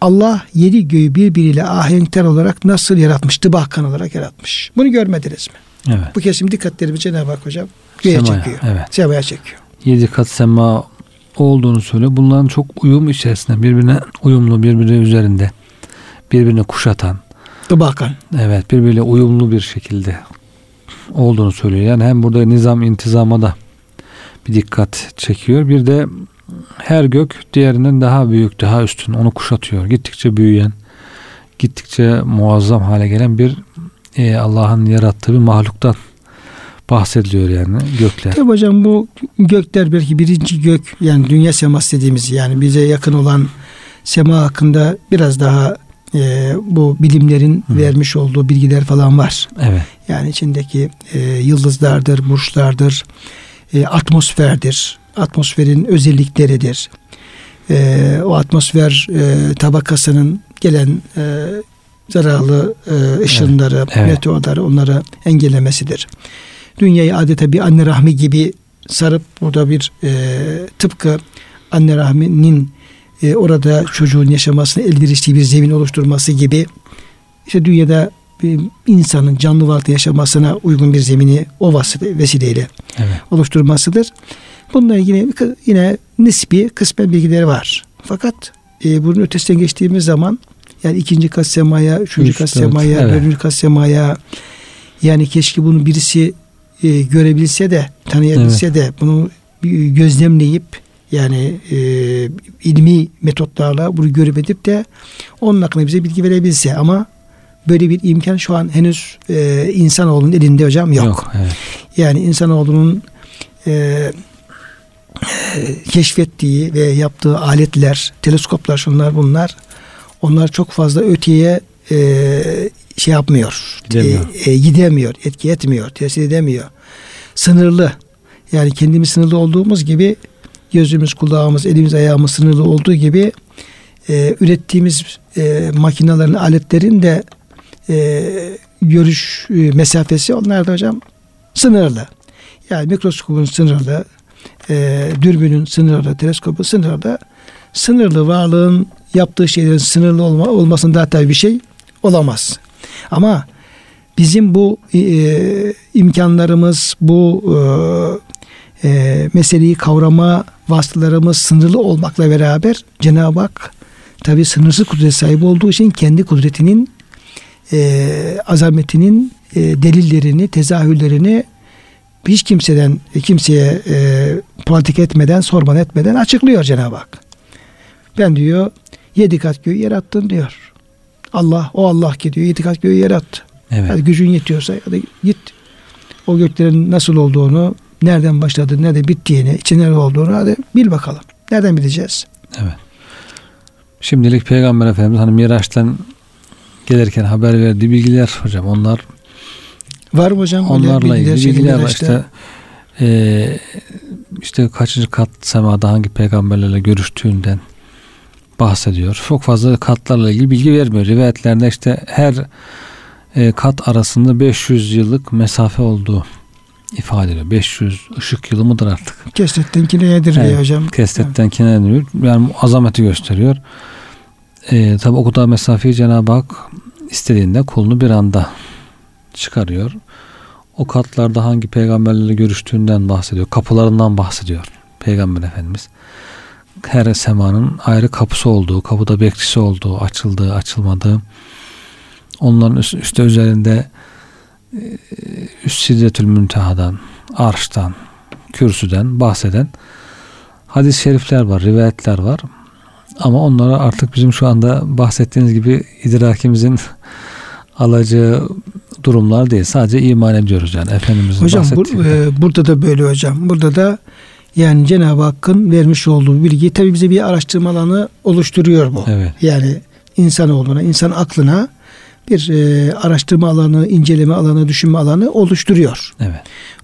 Speaker 1: Allah yedi göğü birbiriyle ahenkler olarak nasıl yaratmış? Tıbakkan olarak yaratmış. Bunu görmediniz mi?
Speaker 2: Evet.
Speaker 1: Bu kesim dikkatlerimi Cenab-ı Hak hocam göğe
Speaker 2: Semaya,
Speaker 1: çekiyor.
Speaker 2: evet.
Speaker 1: Semaya çekiyor.
Speaker 2: Yedi kat sema olduğunu söyle. Bunların çok uyum içerisinde birbirine uyumlu birbiri üzerinde birbirini kuşatan,
Speaker 1: Tıbakan.
Speaker 2: evet birbiriyle uyumlu bir şekilde olduğunu söylüyor. Yani hem burada nizam intizama da bir dikkat çekiyor. Bir de her gök diğerinden daha büyük, daha üstün. Onu kuşatıyor. Gittikçe büyüyen, gittikçe muazzam hale gelen bir e, Allah'ın yarattığı bir mahluktan bahsediliyor yani gökler.
Speaker 1: Tabi hocam bu gökler belki birinci gök yani dünya seması dediğimiz yani bize yakın olan sema hakkında biraz daha e, bu bilimlerin
Speaker 2: Hı.
Speaker 1: vermiş olduğu bilgiler falan var.
Speaker 2: Evet.
Speaker 1: Yani içindeki e, yıldızlardır, burçlardır, e, atmosferdir, atmosferin özellikleridir. E, o atmosfer e, tabakasının gelen e, zararlı e, ışınları,
Speaker 2: evet.
Speaker 1: meteorları onları engellemesidir. Dünyayı adeta bir anne rahmi gibi sarıp burada bir e, tıpkı anne rahminin e, orada çocuğun yaşamasına elverişli bir zemin oluşturması gibi işte dünyada bir insanın canlı varlıkta yaşamasına uygun bir zemini o vasıta- vesileyle
Speaker 2: Evet.
Speaker 1: oluşturmasıdır. Bununla ilgili yine nispi kısmen bilgileri var. Fakat e, bunun ötesine geçtiğimiz zaman yani ikinci kat semaya, üçüncü
Speaker 2: Üç,
Speaker 1: kat
Speaker 2: dört,
Speaker 1: semaya,
Speaker 2: evet.
Speaker 1: dördüncü kat semaya yani keşke bunu birisi e, görebilse de tanıyabilse de bunu gözlemleyip yani e, ilmi metotlarla bunu görüp edip de onun hakkında bize bilgi verebilse ama böyle bir imkan şu an henüz e, insanoğlunun elinde hocam yok.
Speaker 2: evet.
Speaker 1: Yani insanoğlunun e, e, keşfettiği ve yaptığı aletler, teleskoplar şunlar bunlar onlar çok fazla öteye e, şey yapmıyor.
Speaker 2: Gidemiyor.
Speaker 1: E, e, gidemiyor, etki etmiyor, tesir edemiyor. Sınırlı. Yani kendimiz sınırlı olduğumuz gibi gözümüz, kulağımız, elimiz, ayağımız sınırlı olduğu gibi e, ürettiğimiz e, makinelerin, aletlerin de e, görüş e, mesafesi onlar da hocam sınırlı. Yani mikroskopun sınırlı, e, dürbünün sınırlı, teleskopun sınırlı. Sınırlı varlığın yaptığı şeylerin sınırlı olma, olmasında tabii bir şey olamaz. Ama bizim bu e, imkanlarımız, bu e, e, meseleyi kavrama vasıtalarımız sınırlı olmakla beraber Cenab-ı Hak tabi sınırsız kudret sahibi olduğu için kendi kudretinin e, azametinin e, delillerini, tezahürlerini hiç kimseden kimseye e, politik etmeden, sormadan etmeden açıklıyor Cenab-ı Hak. Ben diyor yedi kat göğü yarattın diyor. Allah, o Allah ki diyor yedi kat göğü yarattı.
Speaker 2: Evet.
Speaker 1: Hadi gücün yetiyorsa hadi git o göklerin nasıl olduğunu, nereden başladı, nerede bittiğini, içinde ne olduğunu hadi bil bakalım. Nereden bileceğiz?
Speaker 2: Evet. Şimdilik Peygamber Efendimiz hani Miraç'tan gelirken haber verdiği bilgiler hocam onlar
Speaker 1: Var mı hocam?
Speaker 2: onlarla
Speaker 1: bilgiler,
Speaker 2: ilgili bilgiler var işte e, işte kaçıncı kat semada hangi peygamberlerle görüştüğünden bahsediyor. Çok fazla katlarla ilgili bilgi vermiyor. Rivayetlerinde işte her e, kat arasında 500 yıllık mesafe olduğu ifade ediyor. 500 ışık yılı mıdır artık?
Speaker 1: Kesretten kineyedir diye
Speaker 2: Evet,
Speaker 1: hocam.
Speaker 2: Kesretten kineleniyor. Yani azameti gösteriyor. Ee, tabi o kadar mesafeyi Cenab-ı Hak istediğinde kulunu bir anda çıkarıyor. O katlarda hangi peygamberlerle görüştüğünden bahsediyor. Kapılarından bahsediyor. Peygamber Efendimiz. Her semanın ayrı kapısı olduğu, kapıda bekçisi olduğu, açıldığı, açılmadığı. Onların üst, üstte üzerinde e, üst sidretül müntehadan, arştan, kürsüden bahseden hadis-i şerifler var, rivayetler var. Ama onlara artık bizim şu anda bahsettiğiniz gibi idrakimizin alacağı durumlar değil. Sadece iman ediyoruz yani Efendimizin
Speaker 1: Hocam bu,
Speaker 2: bahsettiği. gibi.
Speaker 1: e, burada da böyle hocam. Burada da yani Cenab-ı Hakk'ın vermiş olduğu bilgi tabii bize bir araştırma alanı oluşturuyor bu.
Speaker 2: Evet.
Speaker 1: Yani insanoğluna, insan aklına bir e, araştırma alanı, inceleme alanı, düşünme alanı oluşturuyor.
Speaker 2: Evet.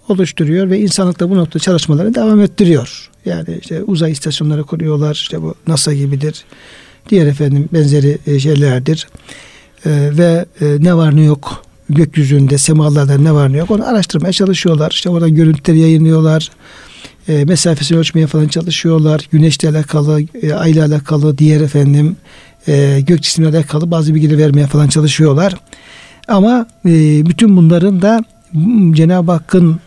Speaker 1: Oluşturuyor ve insanlık da bu noktada çalışmaları devam ettiriyor. Yani işte uzay istasyonları kuruyorlar. işte bu NASA gibidir. Diğer efendim benzeri e, şeylerdir. E, ve e, ne var ne yok gökyüzünde, semalarda ne var ne yok onu araştırmaya çalışıyorlar. İşte oradan görüntüleri yayınlıyorlar. E, mesafesini ölçmeye falan çalışıyorlar. Güneşle alakalı, e, ayla alakalı, diğer efendim e, gök cisimle alakalı bazı bilgileri vermeye falan çalışıyorlar. Ama e, bütün bunların da Cenab-ı Hakk'ın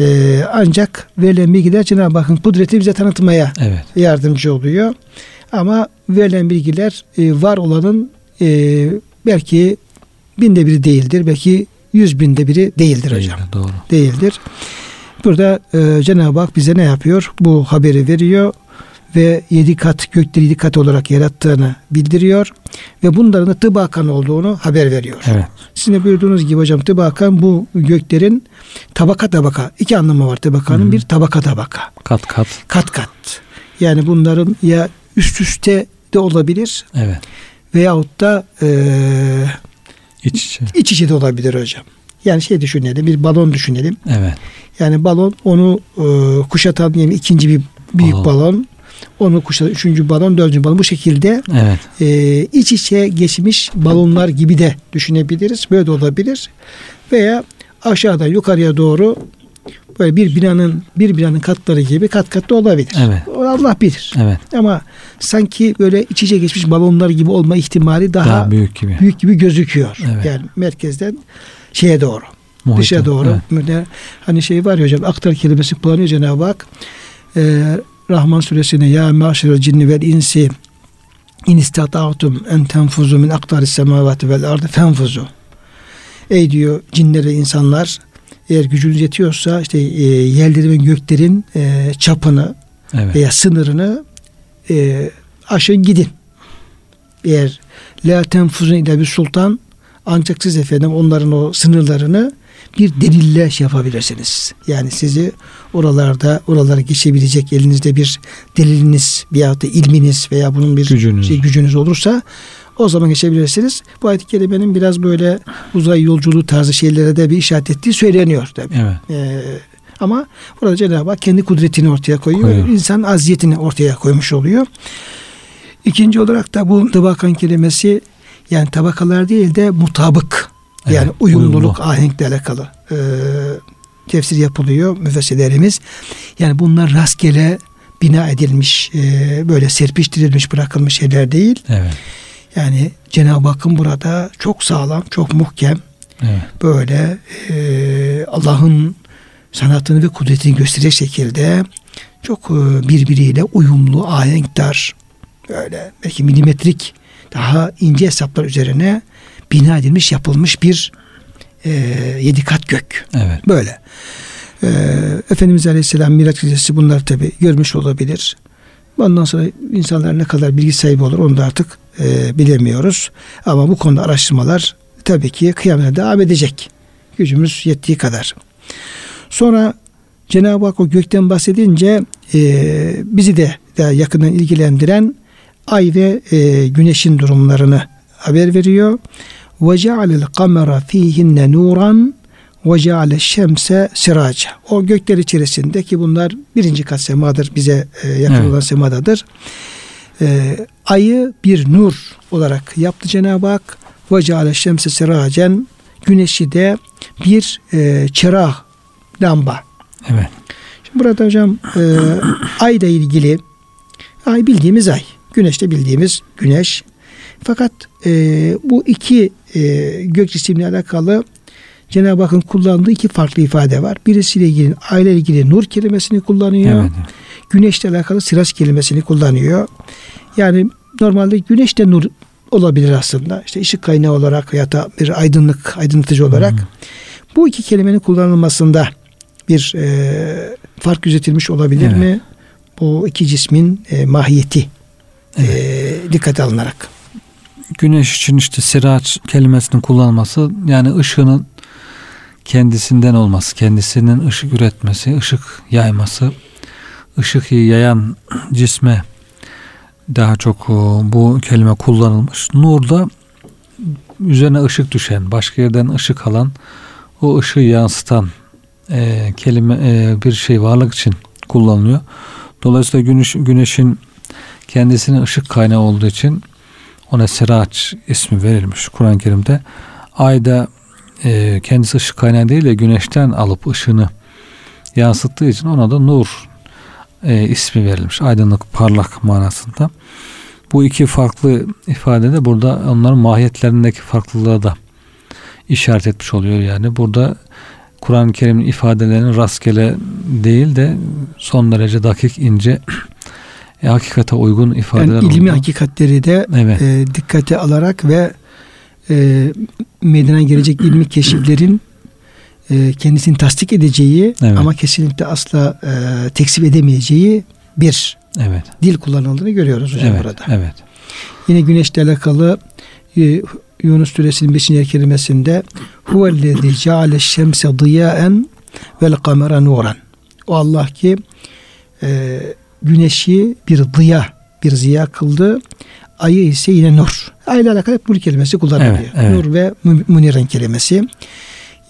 Speaker 1: e, ancak verilen bilgiler Cenab-ı Hakk'ın kudreti bize tanıtmaya
Speaker 2: Evet.
Speaker 1: yardımcı oluyor. Ama verilen bilgiler e, var olanın e, belki binde biri değildir. Belki yüz binde biri değildir
Speaker 2: Değil,
Speaker 1: hocam.
Speaker 2: Doğru.
Speaker 1: Değildir. Burada e, Cenab-ı Hak bize ne yapıyor? Bu haberi veriyor ve yedi kat gökleri yedi kat olarak yarattığını bildiriyor ve bunların da tıbakan olduğunu haber veriyor.
Speaker 2: Evet.
Speaker 1: Sizin de buyurduğunuz gibi hocam tıbakan bu göklerin tabaka tabaka iki anlamı var tıbakanın
Speaker 2: Hı hı.
Speaker 1: bir tabaka tabaka
Speaker 2: Kat kat.
Speaker 1: kat kat yani bunların ya üst üste de olabilir
Speaker 2: Evet.
Speaker 1: veyahut da e,
Speaker 2: İç içe.
Speaker 1: iç içe de olabilir hocam. Yani şey düşünelim bir balon düşünelim.
Speaker 2: Evet.
Speaker 1: Yani balon onu e, kuşatan diyelim ikinci bir büyük
Speaker 2: Balon.
Speaker 1: balon. Onu kuşatan üçüncü balon, dördüncü balon bu şekilde
Speaker 2: Evet.
Speaker 1: e, iç içe geçmiş balonlar gibi de düşünebiliriz. Böyle de olabilir. Veya aşağıdan yukarıya doğru böyle bir binanın bir binanın katları gibi kat kat da olabilir.
Speaker 2: Evet.
Speaker 1: Allah bilir.
Speaker 2: Evet.
Speaker 1: Ama sanki böyle iç içe geçmiş balonlar gibi olma ihtimali daha,
Speaker 2: Daha, büyük gibi.
Speaker 1: büyük gibi gözüküyor.
Speaker 2: Evet.
Speaker 1: Yani merkezden şeye doğru.
Speaker 2: Muhite.
Speaker 1: Dışa doğru.
Speaker 2: Evet.
Speaker 1: Hani şey var ya hocam aktar kelimesi kullanıyor Cenab-ı Hak. Ee, Rahman suresine ya maşerel cinni vel insi in istata'tum en tenfuzu min aktaris semavati vel ardı fenfuzu. Ey diyor cinler ve insanlar eğer gücünüz yetiyorsa işte e, yerlerin ve göklerin e, çapını
Speaker 2: Evet.
Speaker 1: veya sınırını e, aşın gidin. Eğer la tenfuzun ile bir sultan ancak siz efendim onların o sınırlarını bir delille şey yapabilirsiniz. Yani sizi oralarda oralara geçebilecek elinizde bir deliliniz veya da ilminiz veya bunun bir
Speaker 2: Gücünüz.
Speaker 1: şey, gücünüz olursa o zaman geçebilirsiniz. Bu ayet-i kerimenin biraz böyle uzay yolculuğu tarzı şeylere de bir işaret ettiği söyleniyor tabii.
Speaker 2: Evet.
Speaker 1: Ee, ama burada Cenab-ı Hak kendi kudretini ortaya koyuyor.
Speaker 2: Koyuyor.
Speaker 1: İnsan aziyetini ortaya koymuş oluyor. İkinci olarak da bu tabakan kelimesi yani tabakalar değil de mutabık. Yani
Speaker 2: Evet,
Speaker 1: uyumluluk,
Speaker 2: uyumlu.
Speaker 1: ahenkle alakalı e, tefsir yapılıyor müfessirlerimiz. Yani bunlar rastgele bina edilmiş, e, böyle serpiştirilmiş, bırakılmış şeyler değil.
Speaker 2: Evet.
Speaker 1: Yani Cenab-ı Hakk'ın burada çok sağlam, çok muhkem,
Speaker 2: Evet.
Speaker 1: böyle e, Allah'ın sanatını ve kudretini gösterecek şekilde çok e, birbiriyle uyumlu, ahenkdar, böyle belki milimetrik daha ince hesaplar üzerine bina edilmiş, yapılmış bir e, yedi kat gök.
Speaker 2: Evet.
Speaker 1: Böyle. E, Efendimiz Aleyhisselam Miraç gecesi bunları tabi görmüş olabilir. Ondan sonra insanlar ne kadar bilgi sahibi olur onu da artık e, bilemiyoruz. Ama bu konuda araştırmalar tabii ki kıyamete devam edecek. Gücümüz yettiği kadar. Sonra Cenab-ı Hak o gökten bahsedince e, bizi de daha yakından ilgilendiren ay ve e, güneşin durumlarını haber veriyor. Ve cealel kamera fihinne nuran ve ceale şemse siraca. O gökler içerisinde ki bunlar birinci kat semadır bize e, yakın
Speaker 2: Evet.
Speaker 1: olan semadadır. E, ayı bir nur olarak yaptı Cenab-ı Hak. Ve ceale şemse siracen güneşi de bir e, çırağ lamba.
Speaker 2: Evet.
Speaker 1: Şimdi burada hocam e, ayla ilgili ay bildiğimiz ay. Güneş de bildiğimiz güneş. Fakat e, bu iki e, gök cisimle alakalı Cenab-ı Hakk'ın kullandığı iki farklı ifade var. Birisiyle ilgili ayla ilgili nur kelimesini kullanıyor.
Speaker 2: Evet.
Speaker 1: Güneşle alakalı siraç kelimesini kullanıyor. Yani normalde güneş de nur olabilir aslında. İşte ışık kaynağı olarak ya da bir aydınlık, aydınlatıcı olarak.
Speaker 2: Hı.
Speaker 1: Bu iki kelimenin kullanılmasında bir e, fark gözetilmiş olabilir
Speaker 2: Evet.
Speaker 1: mi? Bu iki cismin e, mahiyeti e, dikkate alınarak.
Speaker 2: Güneş için işte siraç kelimesinin kullanılması yani ışığının kendisinden olması, kendisinin ışık üretmesi, ışık yayması, ışık yayan cisme daha çok o, bu kelime kullanılmış. Nur da üzerine ışık düşen, başka yerden ışık alan, o ışığı yansıtan e, kelime e, bir şey varlık için kullanılıyor. Dolayısıyla güneş, güneşin kendisinin ışık kaynağı olduğu için ona Siraç ismi verilmiş Kur'an-ı Kerim'de. Ayda e, kendisi ışık kaynağı değil de güneşten alıp ışığını yansıttığı için ona da nur e, ismi verilmiş. Aydınlık, parlak manasında. Bu iki farklı ifade de burada onların mahiyetlerindeki farklılığa da işaret etmiş oluyor yani. Burada Kur'an-ı Kerim'in ifadelerinin rastgele değil de son derece dakik, ince e, hakikate uygun ifadeler
Speaker 1: yani ilmi
Speaker 2: oldu.
Speaker 1: hakikatleri de
Speaker 2: Evet.
Speaker 1: e, dikkate alarak ve e, meydana gelecek ilmi keşiflerin e, kendisini tasdik edeceği
Speaker 2: Evet.
Speaker 1: ama kesinlikle asla e, tekzip edemeyeceği bir
Speaker 2: Evet.
Speaker 1: dil kullanıldığını görüyoruz hocam
Speaker 2: Evet.
Speaker 1: burada.
Speaker 2: Evet.
Speaker 1: Yine güneşle alakalı e, Yunus suresinin 5. kelimesinde huvellezî ceale şemse diyaen vel kamera nuran. O Allah ki e, güneşi bir diya, bir ziya kıldı. Ayı ise yine nur. Ayla alakalı hep nur kelimesi kullanılıyor.
Speaker 2: Evet, evet.
Speaker 1: Nur ve mu- muniren kelimesi.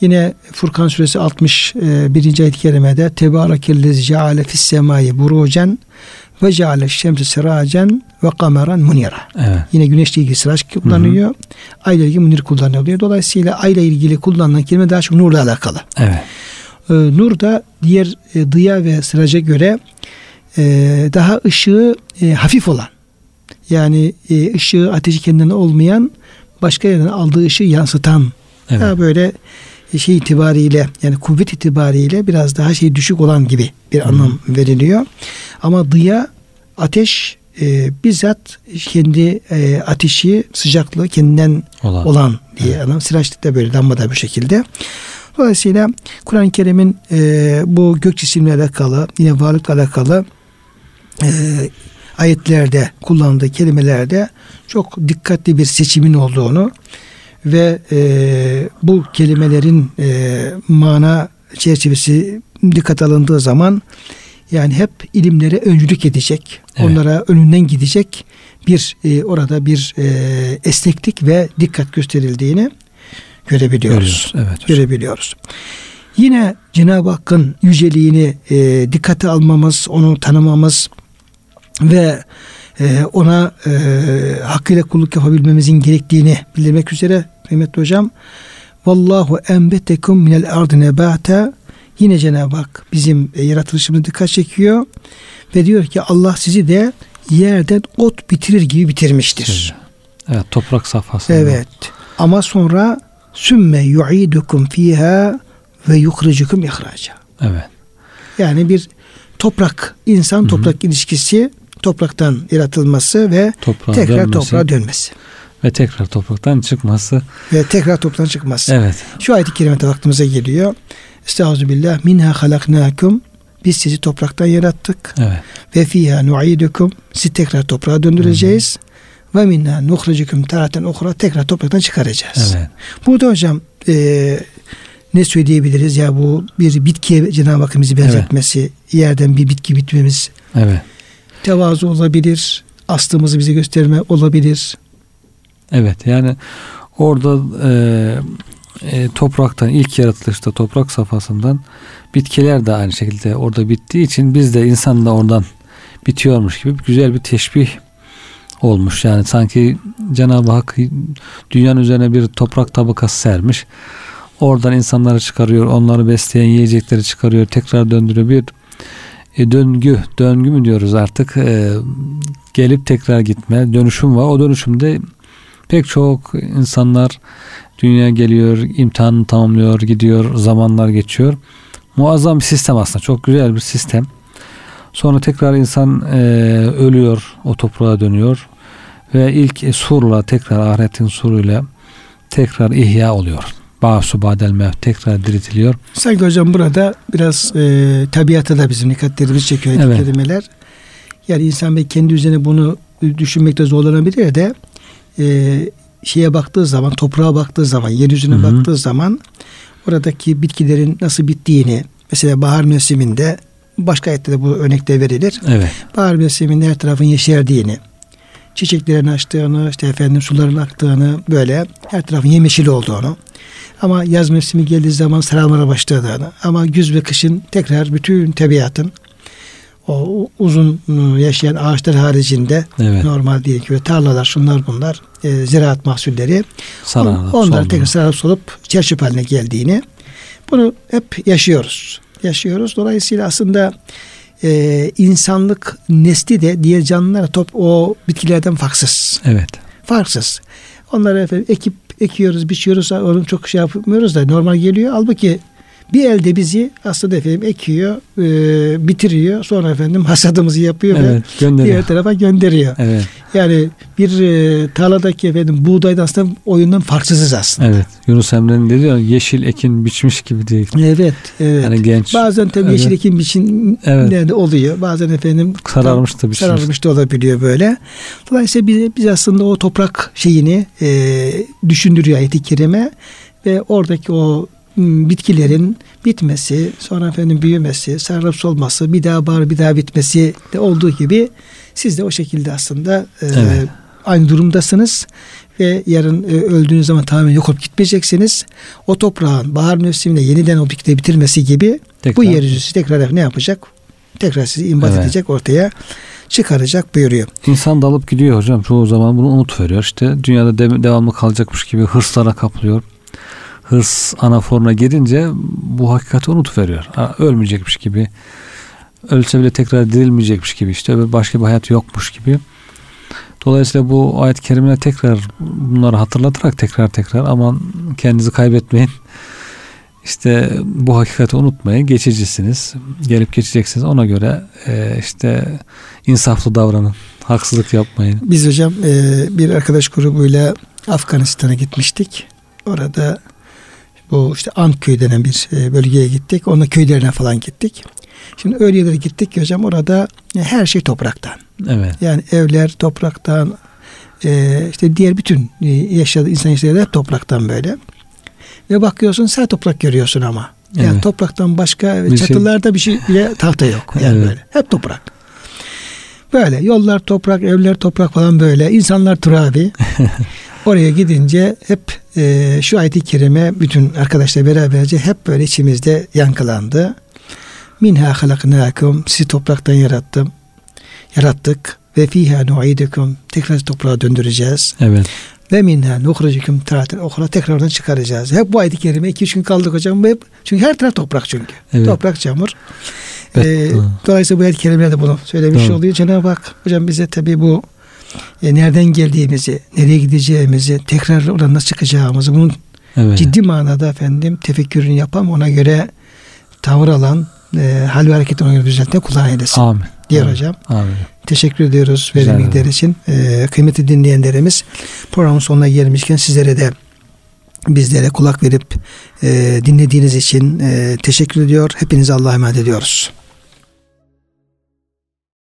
Speaker 1: Yine Furkan suresi 61. ayet-i kerimede Tebarekellezi ceale fis semai burucen ve ceale şemse siracen ve kameran munira.
Speaker 2: Evet.
Speaker 1: Yine güneşle ilgili sıraç kullanılıyor. Ayla ilgili munir kullanılıyor. Dolayısıyla ayla ilgili kullanılan kelime daha çok nurla alakalı.
Speaker 2: Evet.
Speaker 1: Ee, nur da diğer e, dıya ve sıraca göre e, daha ışığı e, hafif olan yani e, ışığı ateşi kendinden olmayan başka yerden aldığı ışığı yansıtan
Speaker 2: Evet.
Speaker 1: daha böyle şey itibariyle yani kuvvet itibariyle biraz daha şey düşük olan gibi bir anlam veriliyor. Ama dıya ateş e, bizzat kendi e, ateşi sıcaklığı kendinden
Speaker 2: Olan.
Speaker 1: olan diye anlam. Sıraçlık da böyle lamba da bu şekilde. Dolayısıyla Kur'an-ı Kerim'in e, bu gök cisimle alakalı yine varlıkla alakalı e, ayetlerde kullandığı kelimelerde çok dikkatli bir seçimin olduğunu ve e, bu kelimelerin e, mana çerçevesi dikkat alındığı zaman yani hep ilimlere öncülük edecek,
Speaker 2: Evet.
Speaker 1: onlara önünden gidecek bir e, orada bir e, esneklik ve dikkat gösterildiğini görebiliyoruz.
Speaker 2: Görüyoruz. Evet. hocam.
Speaker 1: Görebiliyoruz. Yine Cenab-ı Hakk'ın yüceliğini e, dikkate almamız, onu tanımamız ve e, ona e, hakkıyla kulluk yapabilmemizin gerektiğini bildirmek üzere kıymetli hocam Vallahu enbetekum minel ardı nebata yine Cenab-ı Hak bizim e, yaratılışımızı dikkat çekiyor ve diyor ki Allah sizi de yerden ot bitirir gibi bitirmiştir.
Speaker 2: Evet. Toprak safhasında.
Speaker 1: Evet. Ama sonra sümme yu'idukum fiha ve yukhrijukum ihraca.
Speaker 2: Evet.
Speaker 1: Yani bir toprak, insan toprak ilişkisi topraktan yaratılması ve
Speaker 2: Toprağa
Speaker 1: tekrar
Speaker 2: dönmesi
Speaker 1: toprağa dönmesi
Speaker 2: ve tekrar topraktan çıkması.
Speaker 1: ve tekrar topraktan çıkması.
Speaker 2: Evet.
Speaker 1: Şu ayet-i kerimede vaktimize geliyor. Estağfirullah minha halaknakum biz sizi topraktan yarattık
Speaker 2: Evet.
Speaker 1: ve fiha nu'idukum sizi tekrar toprağa döndüreceğiz ve minha nukhrijukum taraten ukhra tekrar topraktan çıkaracağız.
Speaker 2: Evet.
Speaker 1: Burada hocam e, ne söyleyebiliriz ya bu bir bitkiye Cenab-ı Hakk'ın bizi benzetmesi, yerden bir bitki bitmemiz,
Speaker 2: Evet.
Speaker 1: Tevazu olabilir, aslımızı bize gösterme olabilir.
Speaker 2: Evet. Yani orada e, e, topraktan ilk yaratılışta toprak safhasından bitkiler de aynı şekilde orada bittiği için biz de insan da oradan bitiyormuş gibi güzel bir teşbih olmuş. Yani sanki Cenab-ı Hak dünyanın üzerine bir toprak tabakası sermiş. Oradan insanları çıkarıyor, onları besleyen yiyecekleri çıkarıyor, tekrar döndürüyor. Bir e, döngü, döngü mü diyoruz artık? E, gelip tekrar gitme, dönüşüm var. O dönüşümde pek çok insanlar dünya geliyor, imtihanını tamamlıyor, gidiyor, zamanlar geçiyor. Muazzam bir sistem aslında. Çok güzel bir sistem. Sonra tekrar insan e, ölüyor, o toprağa dönüyor ve ilk surla tekrar ahiretin suruyla tekrar ihya oluyor. Ba'su badel mevt tekrar diriltiliyor.
Speaker 1: Sanki hocam burada biraz e, tabiata da bizim dikkatlerimizi çekiyor
Speaker 2: Evet.
Speaker 1: kerimeler. Yani insan belki kendi üzerine bunu düşünmekte zorlanabilir de e, şeye baktığı zaman, toprağa baktığı zaman, yeryüzüne
Speaker 2: Hı hı.
Speaker 1: baktığı zaman oradaki bitkilerin nasıl bittiğini, mesela bahar mevsiminde başka ayette de bu örnekte verilir.
Speaker 2: Evet.
Speaker 1: Bahar mevsiminde her tarafın yeşerdiğini, çiçeklerin açtığını, işte efendim suların aktığını, böyle her tarafın yemyeşil olduğunu. Ama yaz mevsimi geldiği zaman sararmaya başladığını, ama güz ve kışın tekrar bütün tabiatın o uzun ıı, yaşayan ağaçlar haricinde
Speaker 2: Evet.
Speaker 1: normal diye ki tarlalar şunlar bunlar e, ziraat mahsulleri
Speaker 2: Sararıp,
Speaker 1: onlar
Speaker 2: soldu.
Speaker 1: tekrar sararıp solup çerçöp haline geldiğini bunu hep yaşıyoruz. Yaşıyoruz. Dolayısıyla aslında e, insanlık nesli de diğer canlılara top o bitkilerden farksız.
Speaker 2: Evet.
Speaker 1: Farksız. Onları efendim ekip ekiyoruz, biçiyoruz. Onu çok şey yapmıyoruz da normal geliyor. Halbuki Bir elde bizi aslında efendim ekiyor, e, bitiriyor. Sonra efendim hasadımızı yapıyor
Speaker 2: Evet,
Speaker 1: ve
Speaker 2: gönderiyor.
Speaker 1: diğer tarafa gönderiyor.
Speaker 2: Evet.
Speaker 1: Yani bir e, tarladaki efendim buğdayda aslında oyundan farksızız aslında.
Speaker 2: Evet. Yunus Emre'nin dedi ya yeşil ekin biçmiş gibi değil.
Speaker 1: Evet, evet.
Speaker 2: Yani genç.
Speaker 1: Bazen tabii
Speaker 2: Evet.
Speaker 1: yeşil ekim biçim
Speaker 2: Evet.
Speaker 1: oluyor. Bazen efendim
Speaker 2: Sararmış da biçmiş.
Speaker 1: sararmış da olabiliyor böyle. Dolayısıyla biz, biz aslında o toprak şeyini e, düşündürüyor ayet-i kerime ve oradaki o bitkilerin bitmesi, sonra efendim büyümesi, sararıp solması, bir daha bar bir daha bitmesi de olduğu gibi siz de o şekilde aslında e,
Speaker 2: Evet.
Speaker 1: aynı durumdasınız ve yarın e, öldüğünüz zaman tamamen yok olup gitmeyeceksiniz. O toprağın bahar mevsiminde yeniden o bitkileri bitirmesi gibi
Speaker 2: Tekrar.
Speaker 1: bu yeryüzü tekrar ne yapacak? Tekrar sizi imbat
Speaker 2: Evet.
Speaker 1: edecek, ortaya çıkaracak buyuruyor.
Speaker 2: İnsan dalıp gidiyor hocam. Çoğu zaman bunu unut veriyor. İşte dünyada de- devamlı kalacakmış gibi hırslara kaplıyor. Hırs anaforuna girince bu hakikati unut veriyor. Ölmeyecekmiş gibi. Ölse bile tekrar dirilmeyecekmiş gibi. işte başka bir hayat yokmuş gibi. Dolayısıyla bu ayet-i kerimine tekrar bunları hatırlatarak tekrar tekrar aman kendinizi kaybetmeyin. İşte bu hakikati unutmayın. Geçicisiniz. Gelip geçeceksiniz. Ona göre e, işte insaflı davranın. Haksızlık yapmayın.
Speaker 1: Biz hocam e, bir arkadaş grubuyla Afganistan'a gitmiştik. Orada bu işte Antköy denen bir e, bölgeye gittik. Onunla köylerine falan gittik. Şimdi öyle yerlere gittik ki hocam orada e, her şey topraktan.
Speaker 2: Evet.
Speaker 1: Yani evler topraktan, e, işte diğer bütün yaşadığı insan yaşadığı hep topraktan böyle. Ve bakıyorsun sen toprak görüyorsun ama. Yani
Speaker 2: Evet.
Speaker 1: topraktan başka
Speaker 2: Bir şey-
Speaker 1: çatılarda bir şey bile tahta yok. Yani
Speaker 2: Evet.
Speaker 1: böyle. Hep toprak. Böyle yollar toprak, evler toprak falan böyle. İnsanlar turabi. Oraya gidince hep e, şu ayet-i kerime bütün arkadaşlar beraberce hep böyle içimizde yankılandı. Minha halaknakum sizi topraktan yarattım. Yarattık ve fiha nu'idukum tekrar toprağa döndüreceğiz.
Speaker 2: Evet.
Speaker 1: Ve minha nukhrijukum taraten okra tekrardan çıkaracağız. Hep bu ayet-i kerime iki üç gün kaldık hocam. Hep, çünkü her taraf toprak çünkü.
Speaker 2: Evet.
Speaker 1: Toprak çamur.
Speaker 2: Bet-
Speaker 1: Ee, dolayısıyla bu ayet-i kerimeler de bunu söylemiş
Speaker 2: Doğru.
Speaker 1: oluyor. Cenab-ı Hak hocam bize tabi bu e, nereden geldiğimizi, nereye gideceğimizi, tekrar oradan nasıl çıkacağımızı bunun
Speaker 2: Evet.
Speaker 1: ciddi manada efendim tefekkürünü yapan ona göre tavır alan e, hal ve hareketini ona göre düzeltme kulağına eylesin.
Speaker 2: Amin.
Speaker 1: Diğer
Speaker 2: Amin.
Speaker 1: hocam.
Speaker 2: Amin.
Speaker 1: Teşekkür ediyoruz verimlilikler için. Ee, kıymetli dinleyenlerimiz programın sonuna gelmişken sizlere de bizlere kulak verip e, dinlediğiniz için e, teşekkür ediyor. Hepinize Allah'a emanet ediyoruz.